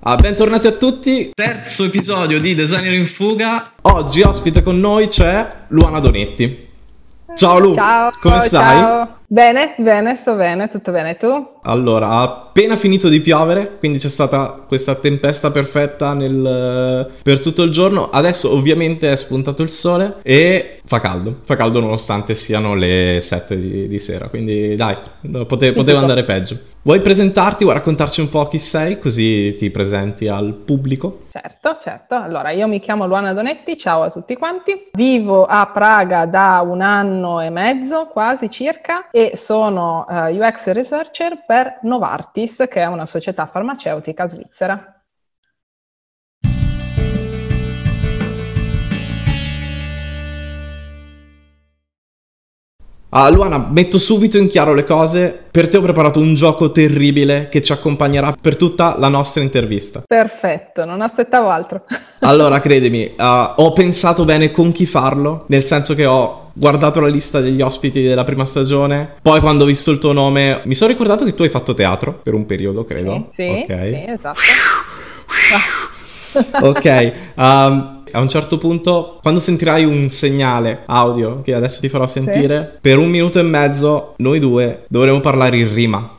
Ah, bentornati a tutti, terzo episodio di Designer in Fuga. Oggi ospite con noi c'è Luana Donetti. Ciao Lu, ciao, come stai? Ciao. Bene, bene, sto bene, tutto bene, tu? Allora, ha appena finito di piovere, quindi c'è stata questa tempesta perfetta nel, per tutto il giorno. Adesso ovviamente è spuntato il sole e fa caldo, fa caldo nonostante siano le 7 di, di sera, quindi dai, pote, poteva andare peggio. Vuoi presentarti, vuoi raccontarci un po' chi sei, così ti presenti al pubblico? Certo, certo. Allora, io mi chiamo Luana Donetti, ciao a tutti quanti. Vivo a Praga da un anno e mezzo, quasi circa, e sono uh, eh, UX Researcher per Novartis, che è una società farmaceutica svizzera. Ah, Luana, metto subito in chiaro le cose. Per te ho preparato un gioco terribile che ci accompagnerà per tutta la nostra intervista. Perfetto, non aspettavo altro. allora, credimi, uh, ho pensato bene con chi farlo, nel senso che ho guardato la lista degli ospiti della prima stagione. Poi, quando ho visto il tuo nome, mi sono ricordato che tu hai fatto teatro per un periodo, credo. Sì, sì, okay. sì esatto. ok. Um, a un certo punto, quando sentirai un segnale audio che adesso ti farò sentire, sì. per un minuto e mezzo noi due dovremo parlare in rima.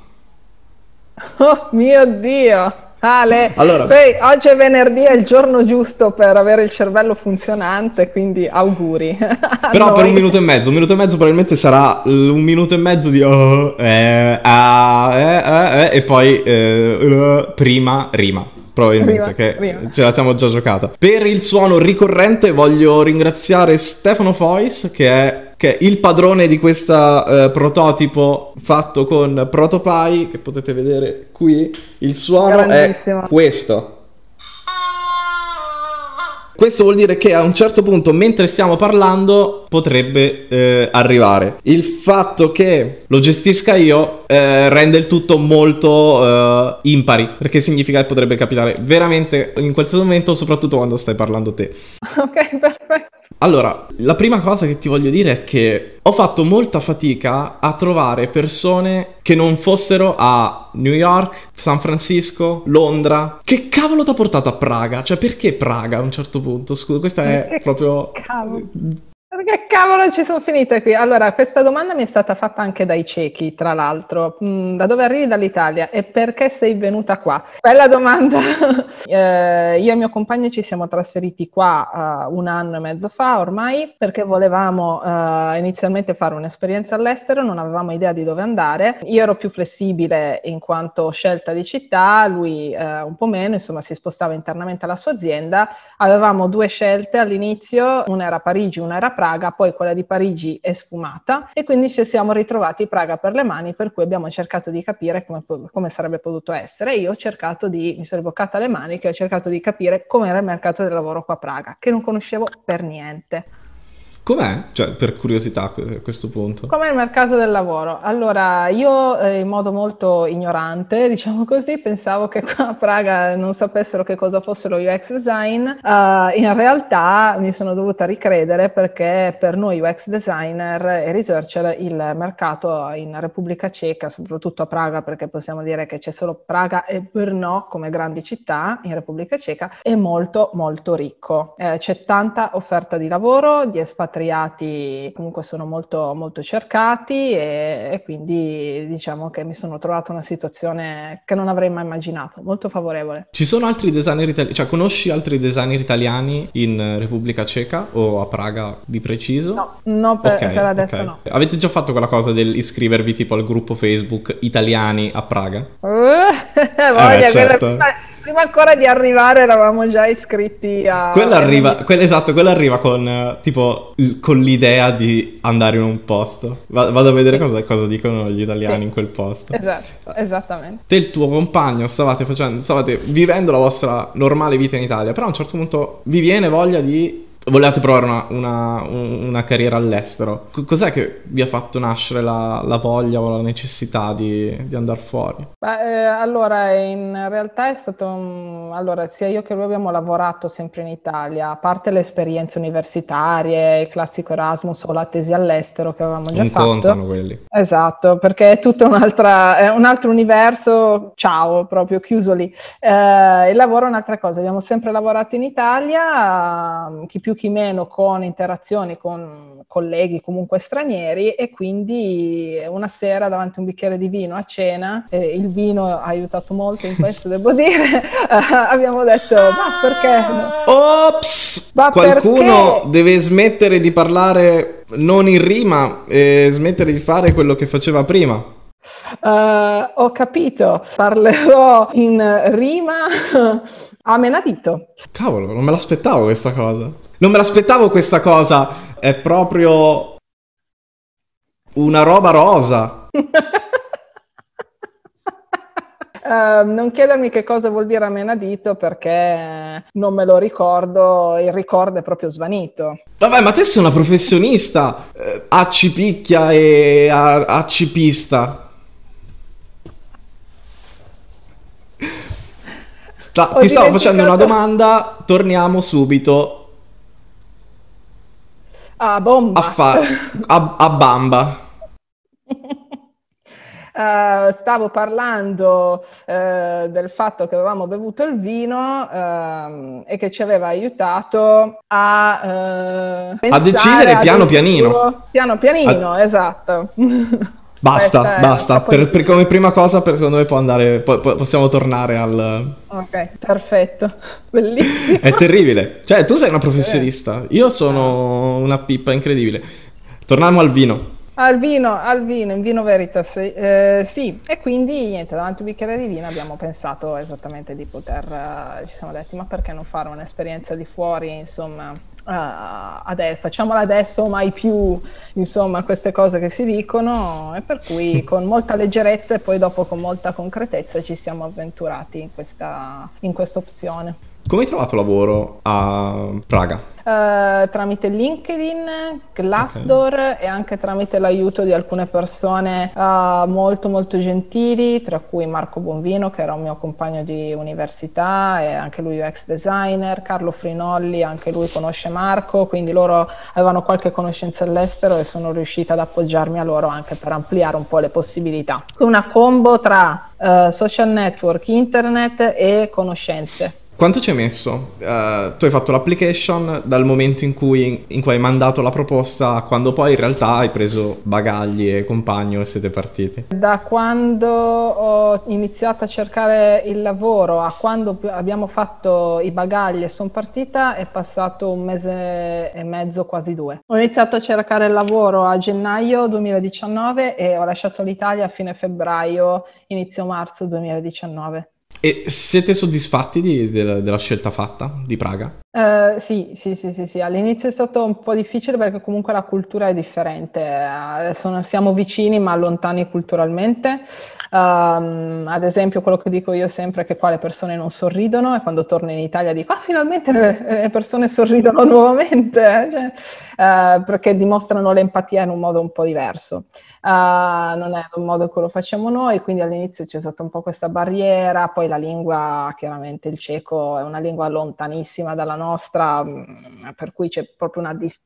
Oh mio Dio! Ale, allora, poi oggi è venerdì, è il giorno giusto per avere il cervello funzionante, quindi auguri. Però per un minuto e mezzo, un minuto e mezzo probabilmente sarà un minuto e mezzo di oh, eh, ah, eh, eh, eh, e poi eh, prima rima probabilmente, che arriva. ce la siamo già giocata. Per il suono ricorrente voglio ringraziare Stefano Fois, che è che il padrone di questo uh, prototipo fatto con Protopie, che potete vedere qui. Il suono è questo. Questo vuol dire che a un certo punto, mentre stiamo parlando, potrebbe eh, arrivare. Il fatto che lo gestisca io eh, rende il tutto molto eh, impari, perché significa che potrebbe capitare veramente in qualsiasi momento, soprattutto quando stai parlando te. Ok, perfetto. Allora, la prima cosa che ti voglio dire è che ho fatto molta fatica a trovare persone che non fossero a New York, San Francisco, Londra. Che cavolo ti ha portato a Praga? Cioè, perché Praga a un certo punto? Scusa, questa è proprio... Cavolo. Che cavolo ci sono finite qui? Allora, questa domanda mi è stata fatta anche dai ciechi, tra l'altro. Mm, da dove arrivi dall'Italia e perché sei venuta qua? Bella domanda. eh, io e mio compagno ci siamo trasferiti qua uh, un anno e mezzo fa ormai perché volevamo uh, inizialmente fare un'esperienza all'estero, non avevamo idea di dove andare. Io ero più flessibile in quanto scelta di città, lui uh, un po' meno, insomma si spostava internamente alla sua azienda. Avevamo due scelte all'inizio, una era Parigi, una era Praga, poi quella di Parigi è sfumata e quindi ci siamo ritrovati Praga per le mani, per cui abbiamo cercato di capire come, come sarebbe potuto essere. Io ho cercato di, mi sono boccata le mani, che ho cercato di capire com'era il mercato del lavoro qua a Praga, che non conoscevo per niente. Com'è? Cioè, per curiosità a questo punto. Com'è il mercato del lavoro? Allora, io eh, in modo molto ignorante, diciamo così, pensavo che qua a Praga non sapessero che cosa fosse lo UX design. Uh, in realtà mi sono dovuta ricredere perché per noi UX designer e researcher il mercato in Repubblica Ceca, soprattutto a Praga, perché possiamo dire che c'è solo Praga e Brno come grandi città in Repubblica Ceca, è molto molto ricco. Eh, c'è tanta offerta di lavoro, di espatriati espatriati comunque sono molto, molto cercati e, e, quindi diciamo che mi sono trovato una situazione che non avrei mai immaginato, molto favorevole. Ci sono altri designer italiani, cioè conosci altri designer italiani in Repubblica Ceca o a Praga di preciso? No, no per, okay, per adesso okay. no. Avete già fatto quella cosa del iscrivervi tipo al gruppo Facebook italiani a Praga? Uh, voglia, eh, certo. quella prima ancora di arrivare eravamo già iscritti a... Quella arriva, quella, esatto, quella arriva con tipo con l'idea di andare in un posto. Vado a vedere cosa, cosa dicono gli italiani sì. in quel posto. Esatto, esattamente. Te e il tuo compagno stavate facendo, stavate vivendo la vostra normale vita in Italia, però a un certo punto vi viene voglia di volevate provare una, una, una, carriera all'estero. Cos'è che vi ha fatto nascere la, la voglia o la necessità di, di andare fuori? Beh, eh, allora, in realtà è stato... Un... Allora, sia io che lui abbiamo lavorato sempre in Italia, a parte le esperienze universitarie, il classico Erasmus o la tesi all'estero che avevamo già non fatto. contano quelli. Esatto, perché è tutto un'altra, è un altro universo, ciao, proprio chiuso lì. Eh, il lavoro è un'altra cosa, abbiamo sempre lavorato in Italia, chi più chi meno con interazioni con colleghi comunque stranieri e quindi una sera davanti a un bicchiere di vino a cena, eh, il vino ha aiutato molto in questo devo dire, abbiamo detto ma perché? Ops! Ma Qualcuno perché? deve smettere di parlare non in rima e smettere di fare quello che faceva prima. Uh, ho capito, parlerò in rima a menadito. Cavolo, non me l'aspettavo questa cosa. Non me l'aspettavo questa cosa. È proprio una roba rosa. Uh, non chiedermi che cosa vuol dire a menadito perché non me lo ricordo, il ricordo è proprio svanito. Vabbè, ma te sei una professionista, eh, accipicchia e a- accipista. Sta- ti stavo facendo una domanda, torniamo subito. A bomba. A, fa- a-, a bamba. Uh, stavo parlando uh, del fatto che avevamo bevuto il vino uh, e che ci aveva aiutato a, a decidere piano pianino. Piano pianino, esatto. Basta, basta. Per, per, come prima cosa, per, secondo me può andare, po- possiamo tornare al... Ok, perfetto. Bellissimo. È terribile. Cioè, tu sei una professionista. Io sono una pippa incredibile. Torniamo al vino. Al vino, al vino, in vino veritas, eh, sì, e quindi niente, davanti a un bicchiere di vino abbiamo pensato esattamente di poter, uh, ci siamo detti ma perché non fare un'esperienza di fuori, insomma, adesso, facciamola adesso mai più, insomma, queste cose che si dicono e per cui con molta leggerezza e poi dopo con molta concretezza ci siamo avventurati in questa, in questa opzione. Come hai trovato lavoro a Praga? Uh, tramite LinkedIn, Glassdoor okay. e anche tramite l'aiuto di alcune persone uh, molto molto gentili, tra cui Marco Bonvino che era un mio compagno di università e anche lui UX designer, Carlo Frinolli, anche lui conosce Marco, quindi loro avevano qualche conoscenza all'estero e sono riuscita ad appoggiarmi a loro anche per ampliare un po' le possibilità. Una combo tra uh, social network, internet e conoscenze. Quanto ci hai messo? Uh, tu hai fatto l'application dal momento in cui, in cui, hai mandato la proposta a quando poi in realtà hai preso bagagli e compagno e siete partiti? Da quando ho iniziato a cercare il lavoro a quando abbiamo fatto i bagagli e sono partita è passato un mese e mezzo, quasi due. Ho iniziato a cercare il lavoro a gennaio 2019 e ho lasciato l'Italia a fine febbraio, inizio marzo 2019. E siete soddisfatti di, de, della scelta fatta di Praga? Uh, sì, sì, sì, sì, sì, all'inizio è stato un po' difficile perché comunque la cultura è differente, uh, siamo vicini ma lontani culturalmente. Um, ad esempio quello che dico io sempre è che qua le persone non sorridono e quando torno in Italia dico ah finalmente le, le persone sorridono nuovamente, cioè, uh, perché dimostrano l'empatia in un modo un po' diverso. Uh, non è un modo che lo facciamo noi, quindi all'inizio c'è stata un po' questa barriera, poi la lingua, chiaramente il ceco è una lingua lontanissima dalla nostra, mh, mm, per cui c'è proprio una distanza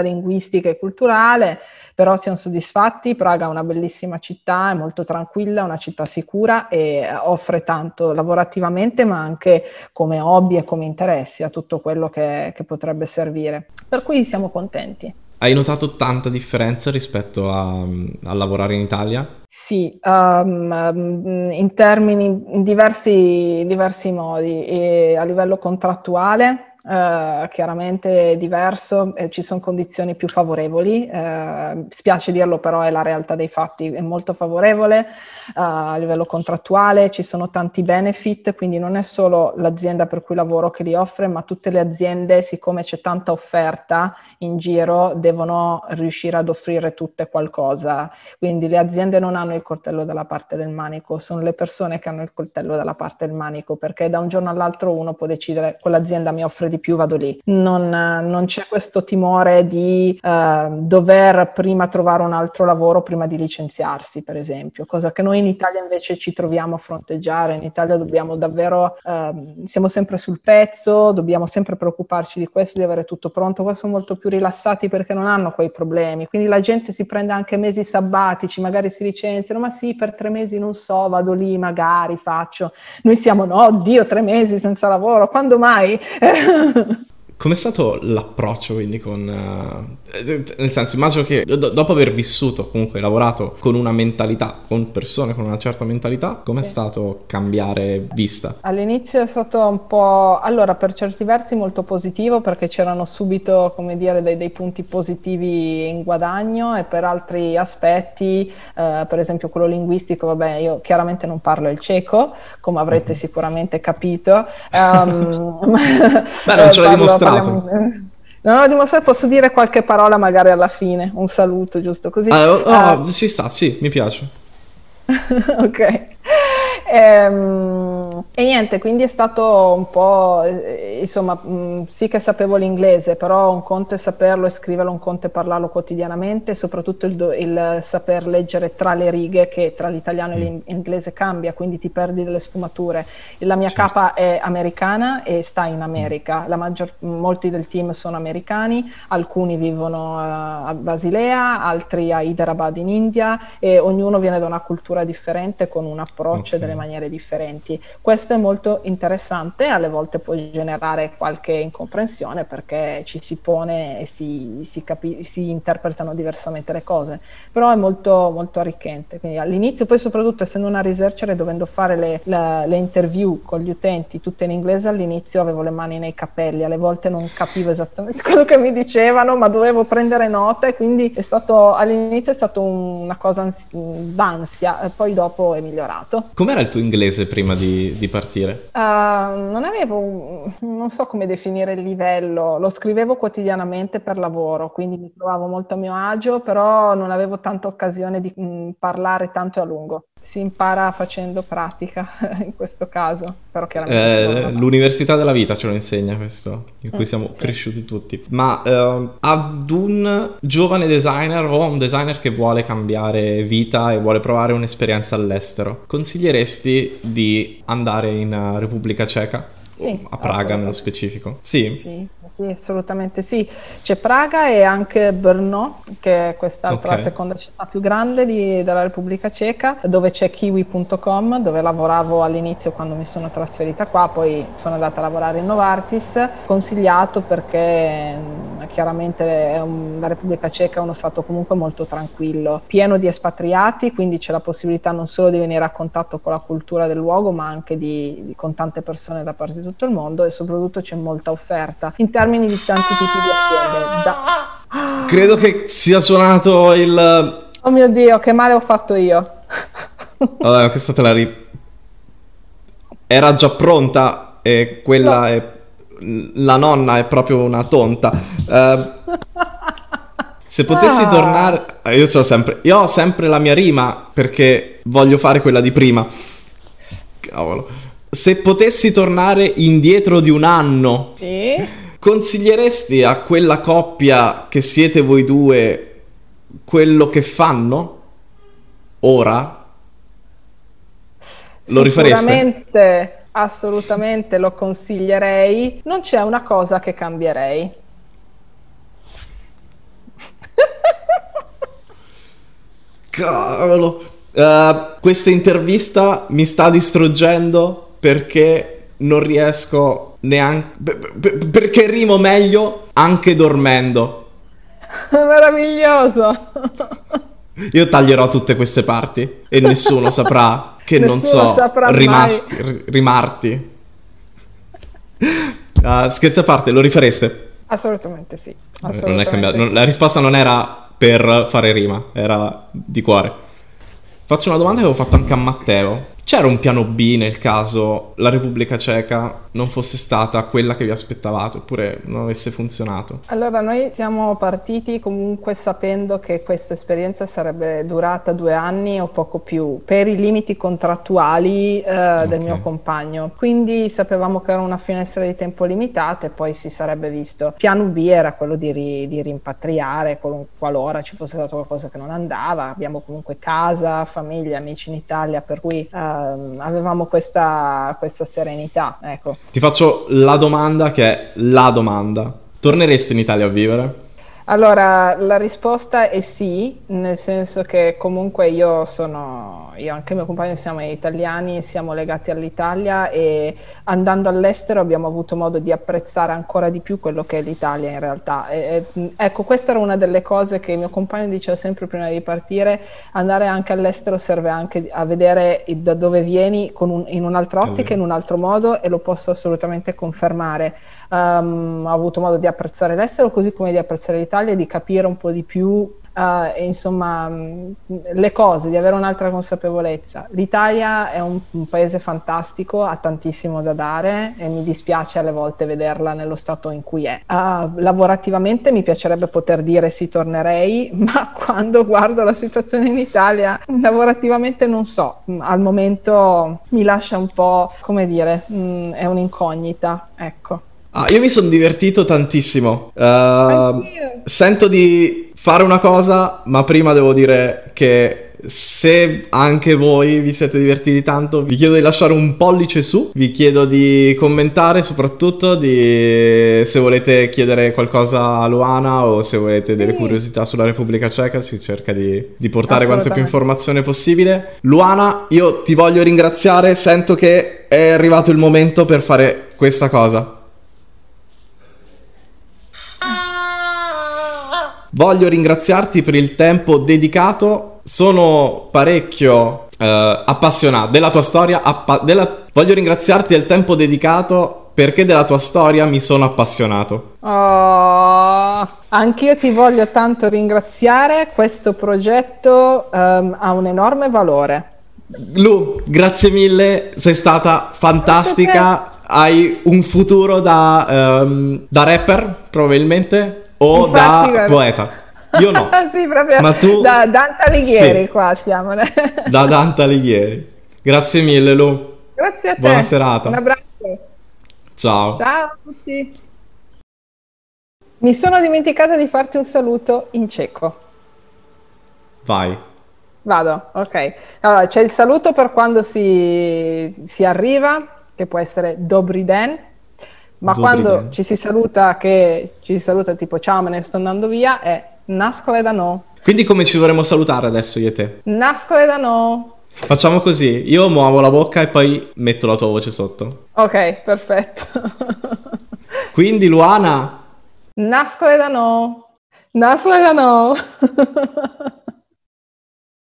linguistica e culturale, però siamo soddisfatti, Praga è una bellissima città, è molto tranquilla, una città sicura e offre tanto lavorativamente ma anche come hobby e come interessi a tutto quello che, che potrebbe servire, per cui siamo contenti. Hai notato tanta differenza rispetto a, a lavorare in Italia? Sì, um, in termini, in diversi, diversi modi. E a livello contrattuale Uh, chiaramente diverso, eh, ci sono condizioni più favorevoli, uh, spiace dirlo però è la realtà dei fatti, è molto favorevole uh, a livello contrattuale, ci sono tanti benefit, quindi non è solo l'azienda per cui lavoro che li offre, ma tutte le aziende, siccome c'è tanta offerta in giro, devono riuscire ad offrire tutte qualcosa, quindi le aziende non hanno il coltello dalla parte del manico, sono le persone che hanno il coltello dalla parte del manico, perché da un giorno all'altro uno può decidere quell'azienda mi offre di di più vado lì. Non, non c'è questo timore di uh, dover prima trovare un altro lavoro prima di licenziarsi, per esempio, cosa che noi in Italia invece ci troviamo a fronteggiare. In Italia dobbiamo davvero, uh, siamo sempre sul pezzo, dobbiamo sempre preoccuparci di questo, di avere tutto pronto. Qua sono molto più rilassati perché non hanno quei problemi. Quindi la gente si prende anche mesi sabbatici, magari si licenziano, ma sì, per tre mesi non so, vado lì, magari faccio. Noi siamo, no, oddio, tre mesi senza lavoro, quando mai? Com'è stato l'approccio quindi con... Nel senso, immagino che do- dopo aver vissuto, comunque lavorato con una mentalità, con persone con una certa mentalità, com'è sì. stato cambiare vista? All'inizio è stato un po'... Allora, per certi versi molto positivo perché c'erano subito, come dire, dei, dei punti positivi in guadagno e per altri aspetti, uh, per esempio quello linguistico, vabbè, io chiaramente non parlo il cieco, come avrete mm-hmm. sicuramente capito. Um, Beh, non ce l'hai dimostrato dimostrato. Non ho dimostrato, posso dire qualche parola magari alla fine, un saluto giusto così. Ah, oh, oh, uh, ci sta, sì, mi piace. ok. Ehm, e niente, quindi è stato un po', eh, insomma, mm, sì che sapevo l'inglese, però un conto è saperlo e scriverlo, un conto è parlarlo quotidianamente, soprattutto il, il saper leggere tra le righe che tra l'italiano mm. e l'inglese cambia, quindi ti perdi delle sfumature. La mia certo. capa è americana e sta in America, mm. maggior, molti del team sono americani, alcuni vivono uh, a Basilea, altri a Hyderabad in India e ognuno viene da una cultura differente con un approccio okay. delle maniere differenti. Questo è molto interessante, alle volte può generare qualche incomprensione perché ci si pone e si, si, capi- si interpretano diversamente le cose, però è molto, molto arricchente. Quindi all'inizio, poi soprattutto essendo una researcher dovendo fare le, le, le interview con gli utenti tutte in inglese, all'inizio avevo le mani nei capelli, alle volte non capivo esattamente quello che mi dicevano, ma dovevo prendere note, quindi è stato, all'inizio è stata una cosa d'ansia, e poi dopo è migliorato. Com'era il tuo inglese prima di, di partire? Uh, non avevo, non so come definire il livello, lo scrivevo quotidianamente per lavoro, quindi mi trovavo molto a mio agio, però non avevo tanta occasione di mh, mm, parlare tanto a lungo si impara facendo pratica in questo caso. Però chiaramente eh, l'università della vita ce lo insegna questo, in cui mm, siamo sì. cresciuti tutti. Ma eh, ad un giovane designer o un designer che vuole cambiare vita e vuole provare un'esperienza all'estero, consiglieresti di andare in Repubblica Ceca? Sì, a Praga nello specifico? Sì. sì sì, assolutamente sì. C'è Praga e anche Brno, che è quest'altra okay. seconda città più grande di, della Repubblica Ceca, dove c'è kiwi.com, dove lavoravo all'inizio quando mi sono trasferita qua, poi sono andata a lavorare in Novartis. Consigliato perché mm, chiaramente un, la Repubblica Ceca è uno stato comunque molto tranquillo, pieno di espatriati, quindi c'è la possibilità non solo di venire a contatto con la cultura del luogo, ma anche di, di, con tante persone da parte di tutto il mondo e soprattutto c'è molta offerta. In termini di tanti tipi di aziende. Da... Credo che sia suonato il... Oh mio Dio, che male ho fatto io. Vabbè, questa te la ri... Era già pronta e quella no. è... La nonna è proprio una tonta. Uh, se potessi ah. tornare... Io, so sempre... Io ho sempre la mia rima perché voglio fare quella di prima. Cavolo. Se potessi tornare indietro di un anno... Sì? Consiglieresti a quella coppia che siete voi due quello che fanno ora? Lo rifareste? Sicuramente, assolutamente lo consiglierei. Non c'è una cosa che cambierei. Cavolo. Uh, questa intervista mi sta distruggendo perché non riesco neanche... perché rimo meglio anche dormendo. Meraviglioso! Io taglierò tutte queste parti e nessuno saprà che nessuno non so rimasti, rimarti. Uh, scherzi a parte, lo rifareste? Assolutamente sì. Assolutamente non è cambiato. Sì. La risposta non era per fare rima, era di cuore. Faccio una domanda che avevo fatto anche a Matteo C'era un piano B nel caso la Repubblica Ceca non fosse stata quella che vi aspettavate oppure non avesse funzionato? Allora, noi siamo partiti comunque sapendo che questa esperienza sarebbe durata due anni o poco più per i limiti contrattuali eh, okay. del mio compagno. Quindi sapevamo che era una finestra di tempo limitata e poi si sarebbe visto. Piano B era quello di, ri, di rimpatriare qualora ci fosse stato qualcosa che non andava. Abbiamo comunque casa, famiglia, amici in Italia, per cui eh, avevamo questa, questa serenità. Ecco. Ti faccio la domanda che è la domanda. Torneresti in Italia a vivere? Allora, la risposta è sì, nel senso che comunque io sono, io e anche mio compagno siamo italiani, siamo legati all'Italia e andando all'estero abbiamo avuto modo di apprezzare ancora di più quello che è l'Italia in realtà. E, ecco, questa era una delle cose che mio compagno diceva sempre prima di partire, andare anche all'estero serve anche a vedere da dove vieni un, in un'altra ottica, in un altro modo e lo posso assolutamente confermare um, ho avuto modo di apprezzare l'estero così come di apprezzare l'Italia e di capire un po' di più Uh, insomma, le cose, di avere un'altra consapevolezza. L'Italia è un, un, paese fantastico, ha tantissimo da dare e mi dispiace alle volte vederla nello stato in cui è. Uh, lavorativamente mi piacerebbe poter dire sì, tornerei, ma quando guardo la situazione in Italia, lavorativamente non so. Al momento mi lascia un po', come dire, mh, mm, è un'incognita, ecco. Ah, io mi sono divertito tantissimo. Uh, sento di fare una cosa, ma prima devo dire che se anche voi vi siete divertiti tanto, vi chiedo di lasciare un pollice su, vi chiedo di commentare soprattutto di se volete chiedere qualcosa a Luana o se volete delle curiosità sulla Repubblica Ceca, si cerca di, di portare quante più informazioni possibile. Luana, io ti voglio ringraziare, sento che è arrivato il momento per fare questa cosa. Voglio ringraziarti per il tempo dedicato. Sono parecchio eh, appassionato della tua storia. Appa- della... Voglio ringraziarti del tempo dedicato perché della tua storia mi sono appassionato. Oh, anch'io ti voglio tanto ringraziare. Questo progetto um, ha un enorme valore. Lu, grazie mille, sei stata fantastica. Hai un futuro da, um, da rapper, probabilmente o Infatti, da guarda. poeta. Io no. sì, proprio Ma tu... da Dante Alighieri sì. qua siamo. da Dante Alighieri. Grazie mille Lu. Grazie a te. Buona serata. Un abbraccio. Ciao. Ciao a tutti. Mi sono dimenticata di farti un saluto in ceco. Vai. Vado, ok. Allora, c'è il saluto per quando si, si arriva, che può essere Dobri den, ma Dobri quando den. ci si saluta, che ci si saluta tipo ciao me ne sto andando via, è nascole da no. Quindi come ci dovremmo salutare adesso io e te? Nascole da no. Facciamo così, io muovo la bocca e poi metto la tua voce sotto. Ok, perfetto. Quindi Luana? Nascole da no. Nascole da no.